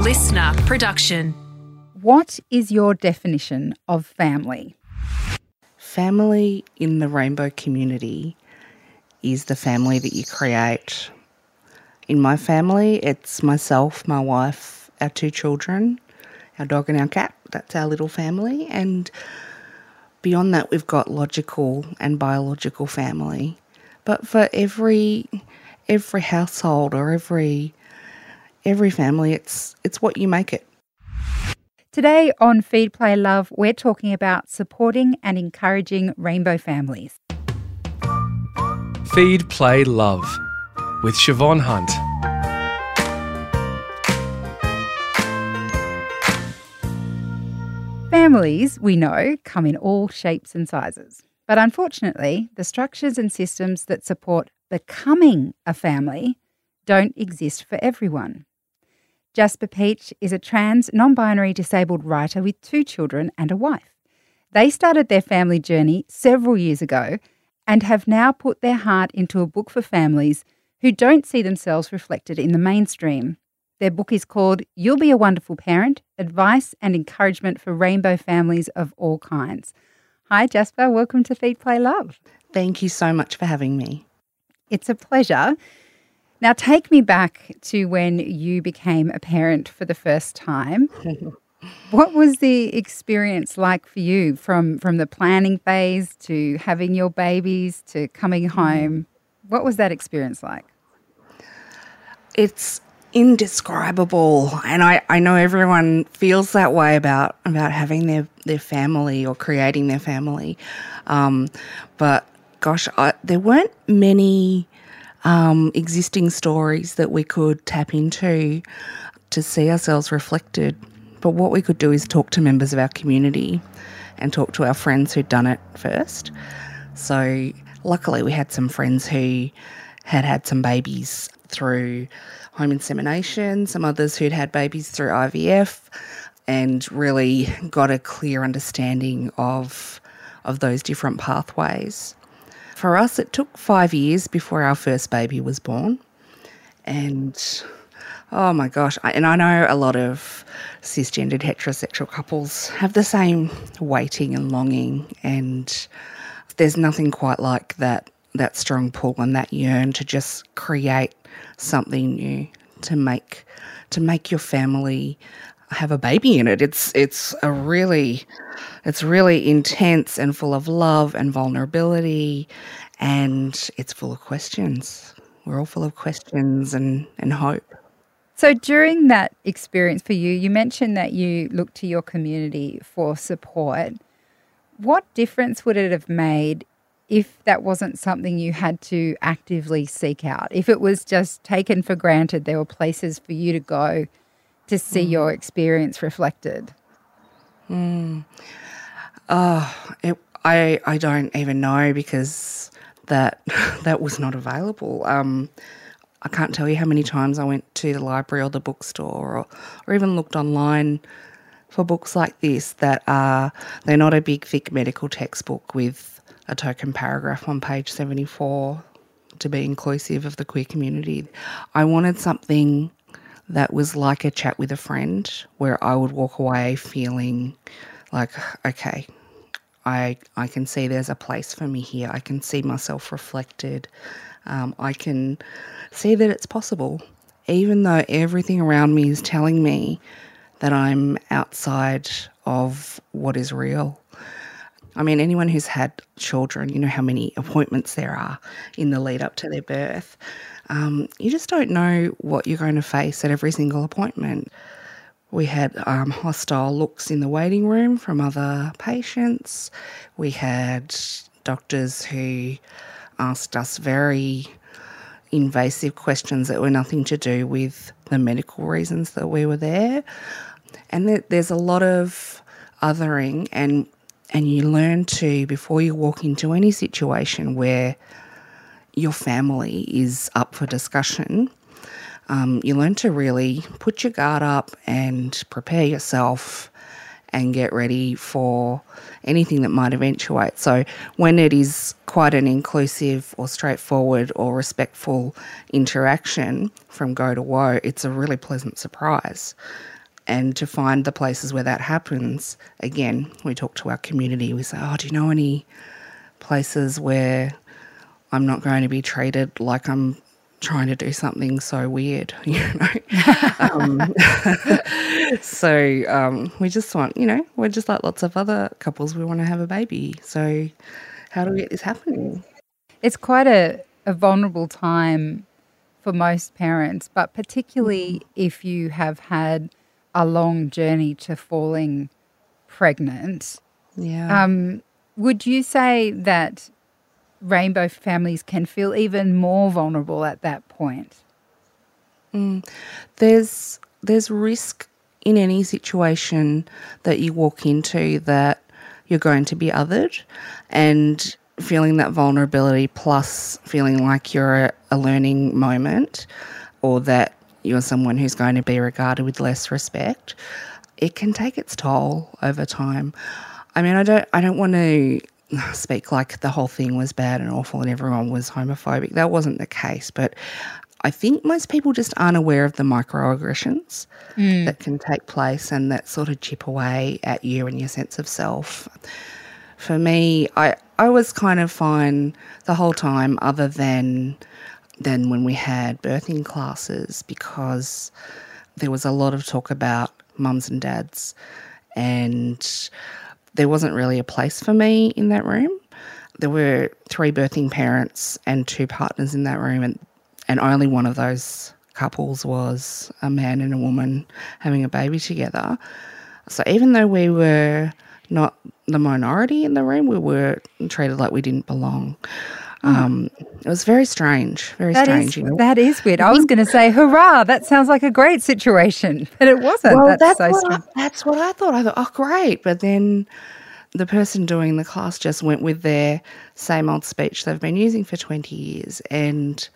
LiSTNR production. What is your definition of family? Family in the rainbow community is the family that you create. In my family, it's myself, my wife, our two children, our dog, and our cat. That's our little family. And beyond that, we've got logical and biological family. But for every every household or every every family, it's it's what you make it. Today on Feed Play Love, we're talking about supporting and encouraging rainbow families. Feed, Play, Love with Siobhan Hunt. Families, we know, come in all shapes and sizes. But unfortunately, the structures and systems that support becoming a family don't exist for everyone. Jasper Peach is a trans, non binary disabled writer with two children and a wife. They started their family journey several years ago and have now put their heart into a book for families who don't see themselves reflected in the mainstream. Their book is called You'll Be a Wonderful Parent Advice and Encouragement for Rainbow Families of All Kinds. Hi, Jasper. Welcome to Feed Play Love. Thank you so much for having me. It's a pleasure. Now, take me back to when you became a parent for the first time. what was the experience like for you from, from the planning phase to having your babies to coming Mm. home? What was that experience like? It's indescribable and I, I know everyone feels that way about about having their, their family or creating their family. Um, but gosh, I, there weren't many um, existing stories that we could tap into to see ourselves reflected. But what we could do is talk to members of our community and talk to our friends who'd done it first. So, luckily, we had some friends who had had some babies through home insemination, some others who'd had babies through IVF, and really got a clear understanding of, of those different pathways. For us, it took five years before our first baby was born. And oh my gosh, I, and I know a lot of cisgendered heterosexual couples have the same waiting and longing, and there's nothing quite like that that strong pull and that yearn to just create something new to make to make your family have a baby in it. It's it's a really it's really intense and full of love and vulnerability and it's full of questions. We're all full of questions and, and hope. So, during that experience for you, you mentioned that you looked to your community for support. What difference would it have made if that wasn't something you had to actively seek out? If it was just taken for granted, there were places for you to go to see mm. your experience reflected? Oh, it, I I don't even know because that that was not available. Um, I can't tell you how many times I went to the library or the bookstore or, or even looked online for books like this that are they're not a big thick medical textbook with a token paragraph on page 74 to be inclusive of the queer community. I wanted something that was like a chat with a friend where I would walk away feeling like okay, I I can see there's a place for me here. I can see myself reflected. Um, I can see that it's possible, even though everything around me is telling me that I'm outside of what is real. I mean, anyone who's had children, you know how many appointments there are in the lead up to their birth. Um, you just don't know what you're going to face at every single appointment. We had um, hostile looks in the waiting room from other patients. We had doctors who asked us very invasive questions that were nothing to do with the medical reasons that we were there. And there, there's a lot of othering, and and you learn to before you walk into any situation where your family is up for discussion. Um, you learn to really put your guard up and prepare yourself and get ready for anything that might eventuate. So, when it is quite an inclusive or straightforward or respectful interaction from go to woe, it's a really pleasant surprise. And to find the places where that happens, again, we talk to our community, we say, Oh, do you know any places where I'm not going to be treated like I'm trying to do something so weird, you know. um, so um, we just want, you know, we're just like lots of other couples. We want to have a baby. So how do we get this happening? It's quite a, a vulnerable time for most parents, but particularly mm. if you have had a long journey to falling pregnant. Yeah. Um, would you say that rainbow families can feel even more vulnerable at that point. Mm. There's there's risk in any situation that you walk into that you're going to be othered and feeling that vulnerability plus feeling like you're a, a learning moment or that you're someone who's going to be regarded with less respect it can take its toll over time i mean i don't i don't want to speak like the whole thing was bad and awful and everyone was homophobic. That wasn't the case, but I think most people just aren't aware of the microaggressions mm. that can take place and that sort of chip away at you and your sense of self. For me, I I was kind of fine the whole time, other than than when we had birthing classes because there was a lot of talk about mums and dads and there wasn't really a place for me in that room. There were three birthing parents and two partners in that room, and, and only one of those couples was a man and a woman having a baby together. So even though we were not the minority in the room, we were treated like we didn't belong. Um, it was very strange, very that strange. Is, you know? That is weird. I was going to say, hurrah, that sounds like a great situation, but it wasn't. Well, that's, that's so what I, that's what I thought. I thought, oh, great. But then the person doing the class just went with their same old speech they've been using for 20 years. And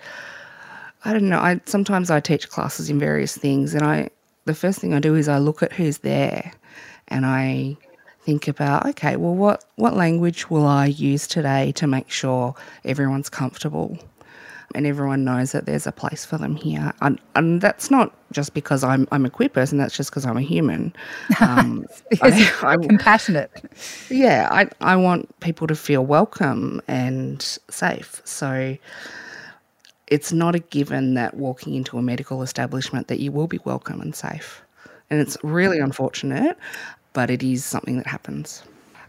I don't know, I sometimes I teach classes in various things and I the first thing I do is I look at who's there and I think about, okay, well, what, what language will I use today to make sure everyone's comfortable and everyone knows that there's a place for them here? And, and that's not just because I'm, I'm a queer person, that's just because I'm a human. Um, I, I'm compassionate. Yeah, I, I want people to feel welcome and safe. So it's not a given that walking into a medical establishment that you will be welcome and safe. And it's really unfortunate but it is something that happens.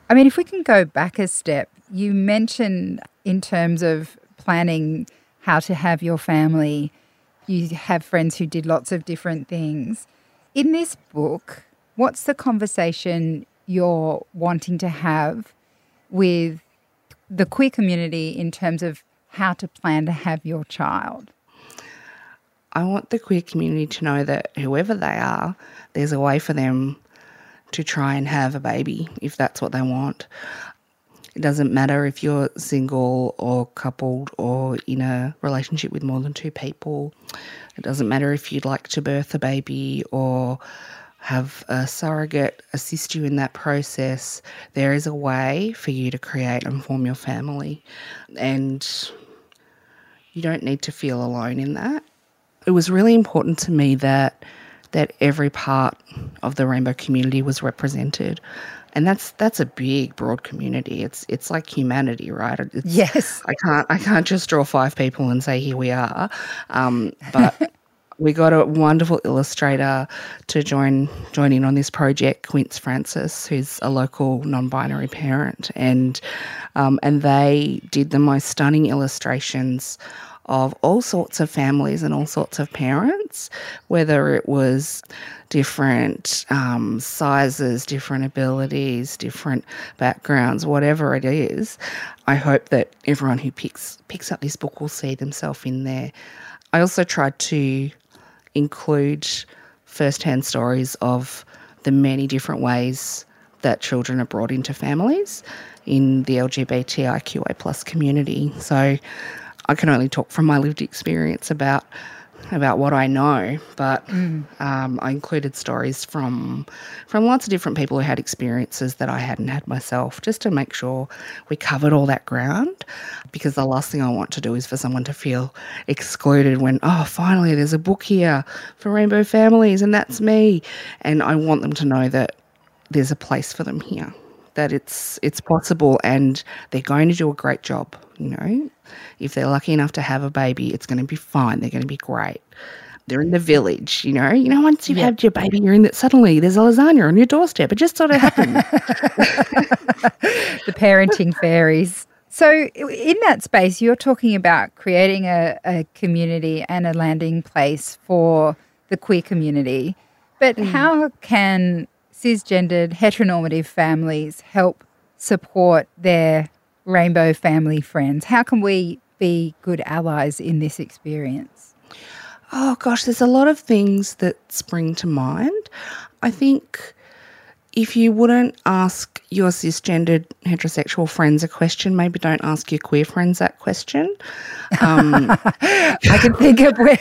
I mean, if we can go back a step, you mentioned in terms of planning how to have your family, you have friends who did lots of different things. In this book, what's the conversation you're wanting to have with the queer community in terms of how to plan to have your child? I want the queer community to know that whoever they are, there's a way for them to try and have a baby if that's what they want. It doesn't matter if you're single or coupled or in a relationship with more than two people. It doesn't matter if you'd like to birth a baby or have a surrogate assist you in that process. There is a way for you to create and form your family. And you don't need to feel alone in that. It was really important to me that that every part of the rainbow community was represented. And that's that's a big, broad community. It's it's like humanity, right? It's, yes. I can't I can't just draw five people and say here we are. Um, but we got a wonderful illustrator to join join in on this project, Quince Francis, who's a local non-binary parent, and um, and they did the most stunning illustrations of all sorts of families and all sorts of parents, whether it was different um, sizes, different abilities, different backgrounds, whatever it is. I hope that everyone who picks picks up this book will see themselves in there. I also tried to include first-hand stories of the many different ways that children are brought into families in the LGBTIQA plus community. So I can only talk from my lived experience about about what I know, but um, I included stories from from lots of different people who had experiences that I hadn't had myself, just to make sure we covered all that ground. Because the last thing I want to do is for someone to feel excluded when oh finally there's a book here for rainbow families and that's me, and I want them to know that there's a place for them here that it's it's possible and they're going to do a great job you know? If they're lucky enough to have a baby it's going to be fine. They're going to be great. They're in the village you know? You know once you've had your baby you're in that suddenly there's a lasagna on your doorstep. It just sort of happened. the parenting fairies. So, in that space, you're talking about creating a, a community and a landing place for the queer community. But mm. how can cisgendered, heteronormative families help support their rainbow family friends? How can we be good allies in this experience? Oh gosh, there's a lot of things that spring to mind. I think if you wouldn't ask your cisgendered heterosexual friends a question, maybe don't ask your queer friends that question. Um, I can think of where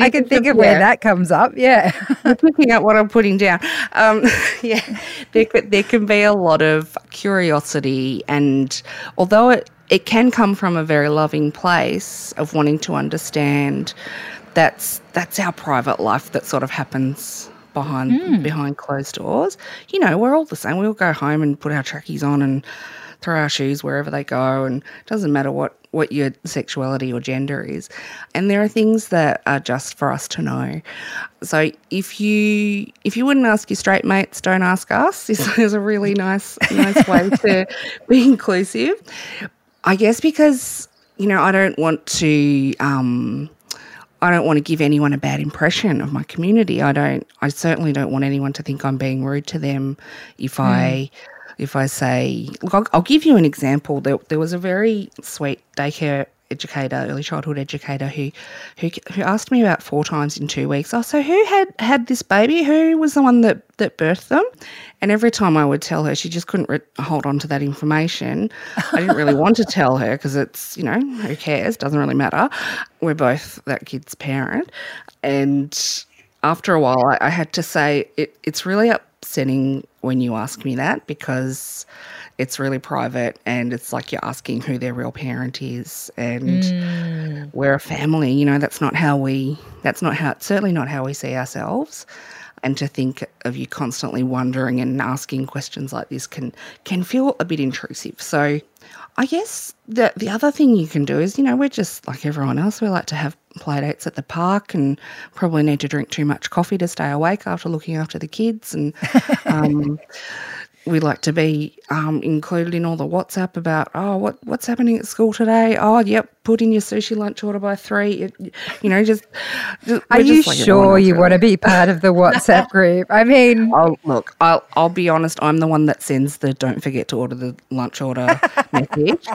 I can think of where that comes up. Yeah. You're picking up what I'm putting down. Um, yeah, there, there can be a lot of curiosity, and although it, it can come from a very loving place of wanting to understand, that's that's our private life that sort of happens behind behind closed doors. You know, we're all the same. We all go home and put our trackies on and throw our shoes wherever they go, and it doesn't matter what what your sexuality or gender is. And there are things that are just for us to know. So if you if you wouldn't ask your straight mates, don't ask us. This is a really nice nice way to be inclusive. I guess because you know I don't want to. Um, I don't want to give anyone a bad impression of my community. I don't. I certainly don't want anyone to think I'm being rude to them if hmm. I if I say, look, I'll, I'll give you an example. There, there was a very sweet daycare educator, early childhood educator, who, who who asked me about four times in two weeks. Oh, so who had had this baby? Who was the one that that birthed them? And every time I would tell her, she just couldn't re- hold on to that information. I didn't really want to tell her because it's you know who cares? Doesn't really matter. We're both that kid's parent, and after a while, I, I had to say it, it's really upsetting when you ask me that because it's really private and it's like you're asking who their real parent is and we're a family you know that's not how we that's not how certainly not how we see ourselves and to think of you constantly wondering and asking questions like this can can feel a bit intrusive so I guess the the other thing you can do is, you know, we're just like everyone else. We like to have play dates at the park and probably need to drink too much coffee to stay awake after looking after the kids. And um, we like to be um, included in all the WhatsApp about, oh, what what's happening at school today? Oh, yep, put in your sushi lunch order by three. It, you know, just. just Are you just like sure you really. want to be part of the WhatsApp group? I mean, I'll, look, I'll I'll be honest. I'm the one that sends the "don't forget to order the lunch order" message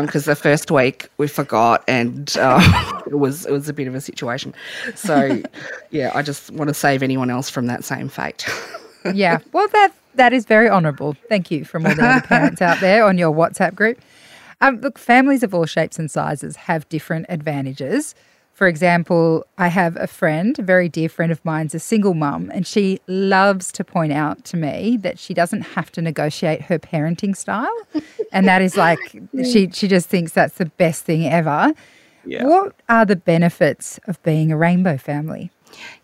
because the first week we forgot and uh, it was it was a bit of a situation. So yeah, I just want to save anyone else from that same fate. Yeah. Well, that that is very honourable. Thank you from all the other parents out there on your WhatsApp group. Um, look, families of all shapes and sizes have different advantages. For example, I have a friend, a very dear friend of mine's a single mum, and she loves to point out to me that she doesn't have to negotiate her parenting style. And that is like she she just thinks that's the best thing ever. What are the benefits of being a rainbow family?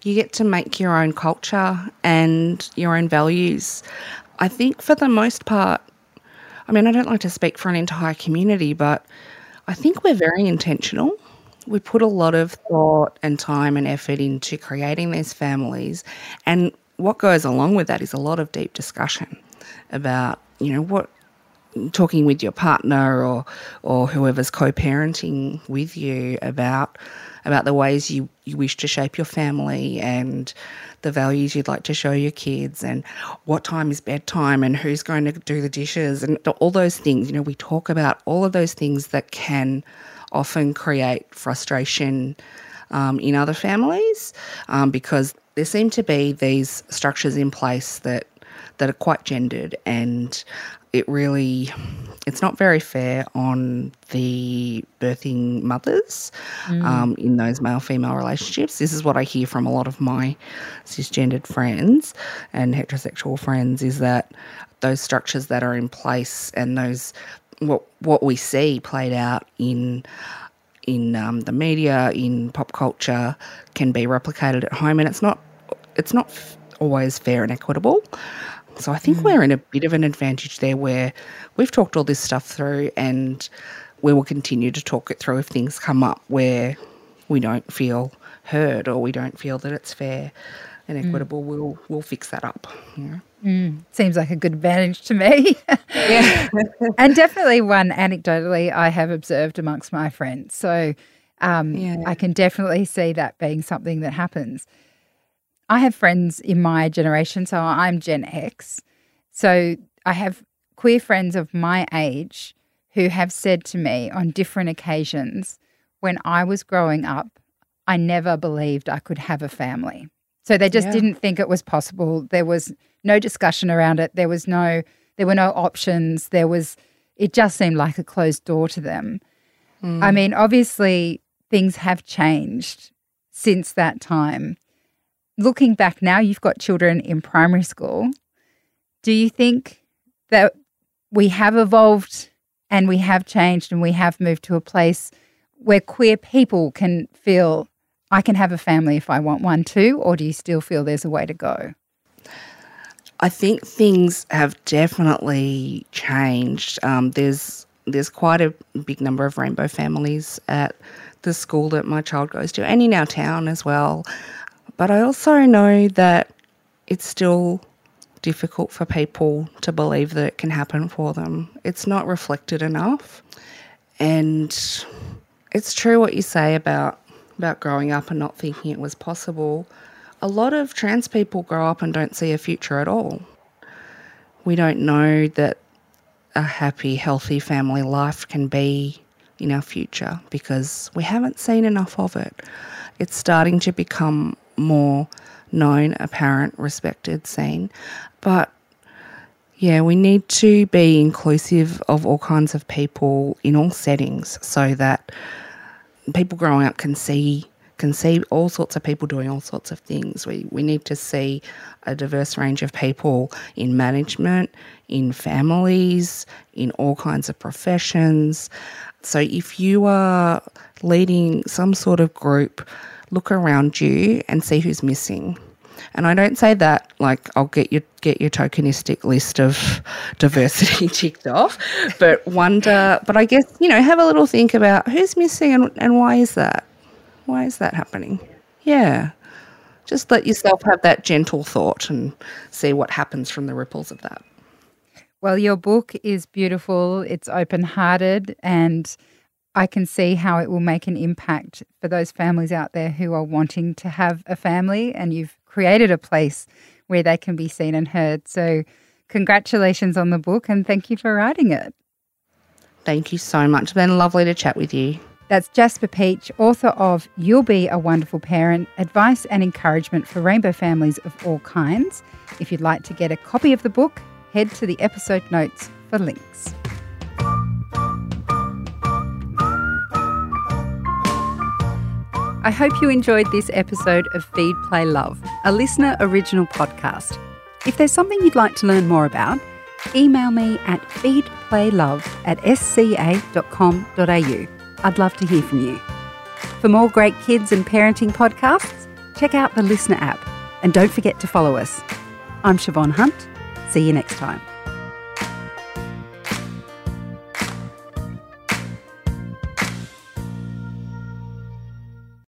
You get to make your own culture and your own values. I think for the most part, I mean, I don't like to speak for an entire community, but I think we're very intentional. We put a lot of thought and time and effort into creating these families. And what goes along with that is a lot of deep discussion about, you know, what talking with your partner or or whoever's co-parenting with you about about the ways you, you wish to shape your family and the values you'd like to show your kids and what time is bedtime and who's going to do the dishes and all those things. You know we talk about all of those things that can often create frustration um, in other families um, because there seem to be these structures in place that that are quite gendered and it really it's not very fair on the birthing mothers um, in those male female relationships. This is what I hear from a lot of my cisgendered friends and heterosexual friends is that those structures that are in place and those what what we see played out in in um, the media in pop culture can be replicated at home and it's not it's not f- always fair and equitable. So I think we're hmm. in a bit of an advantage there where we've talked all this stuff through and we will continue to talk it through if things come up where we don't feel heard or we don't feel that it's fair and hmm. equitable. We'll we'll fix that up. You know? Hmm. Seems like a good advantage to me. Yeah. and definitely one anecdotally I have observed amongst my friends. So um, Yeah. I can definitely see that being something that happens. I have friends in my generation, so I'm Gen X. So I have queer friends of my age who have said to me on different occasions, when I was growing up, I never believed I could have a family. So they just Yeah. didn't think it was possible. There was no discussion around it. There was no there were no options. There was it just seemed like a closed door to them. Hmm. I mean, obviously things have changed since that time. Looking back now, you've got children in primary school. Do you think that we have evolved and we have changed and we have moved to a place where queer people can feel I can have a family if I want one too, or do you still feel there's a way to go? I think things have definitely changed. Um, there's there's quite a big number of rainbow families at the school that my child goes to, and in our town as well. But I also know that it's still difficult for people to believe that it can happen for them. It's not reflected enough, and it's true what you say about about growing up and not thinking it was possible. A lot of trans people grow up and don't see a future at all. We don't know that a happy, healthy family life can be in our future because we haven't seen enough of it. It's starting to become more known, apparent, respected, seen. But yeah, we need to be inclusive of all kinds of people in all settings so that people growing up can see can see all sorts of people doing all sorts of things. We we need to see a diverse range of people in management, in families, in all kinds of professions. So if you are leading some sort of group, look around you and see who's missing. And I don't say that like I'll get your get your tokenistic list of diversity ticked off, but wonder. But I guess you know have a little think about who's missing and and why is that? Why is that happening? Yeah, just let yourself have that gentle thought and see what happens from the ripples of that. Well, your book is beautiful, it's open hearted, and I can see how it will make an impact for those families out there who are wanting to have a family, and you've created a place where they can be seen and heard. So, congratulations on the book, and thank you for writing it. Thank you so much. It's been lovely to chat with you. That's Jasper Peach, author of You'll Be a Wonderful Parent Advice and Encouragement for Rainbow Families of All Kinds. If you'd like to get a copy of the book, head to the episode notes for links. I hope you enjoyed this episode of Feed Play Love, a LiSTNR original podcast. If there's something you'd like to learn more about, email me at feedplaylove at sca.com.au. I'd love to hear from you. For more great kids and parenting podcasts, check out the LiSTNR app and don't forget to follow us. I'm Siobhan Hunt. See you next time.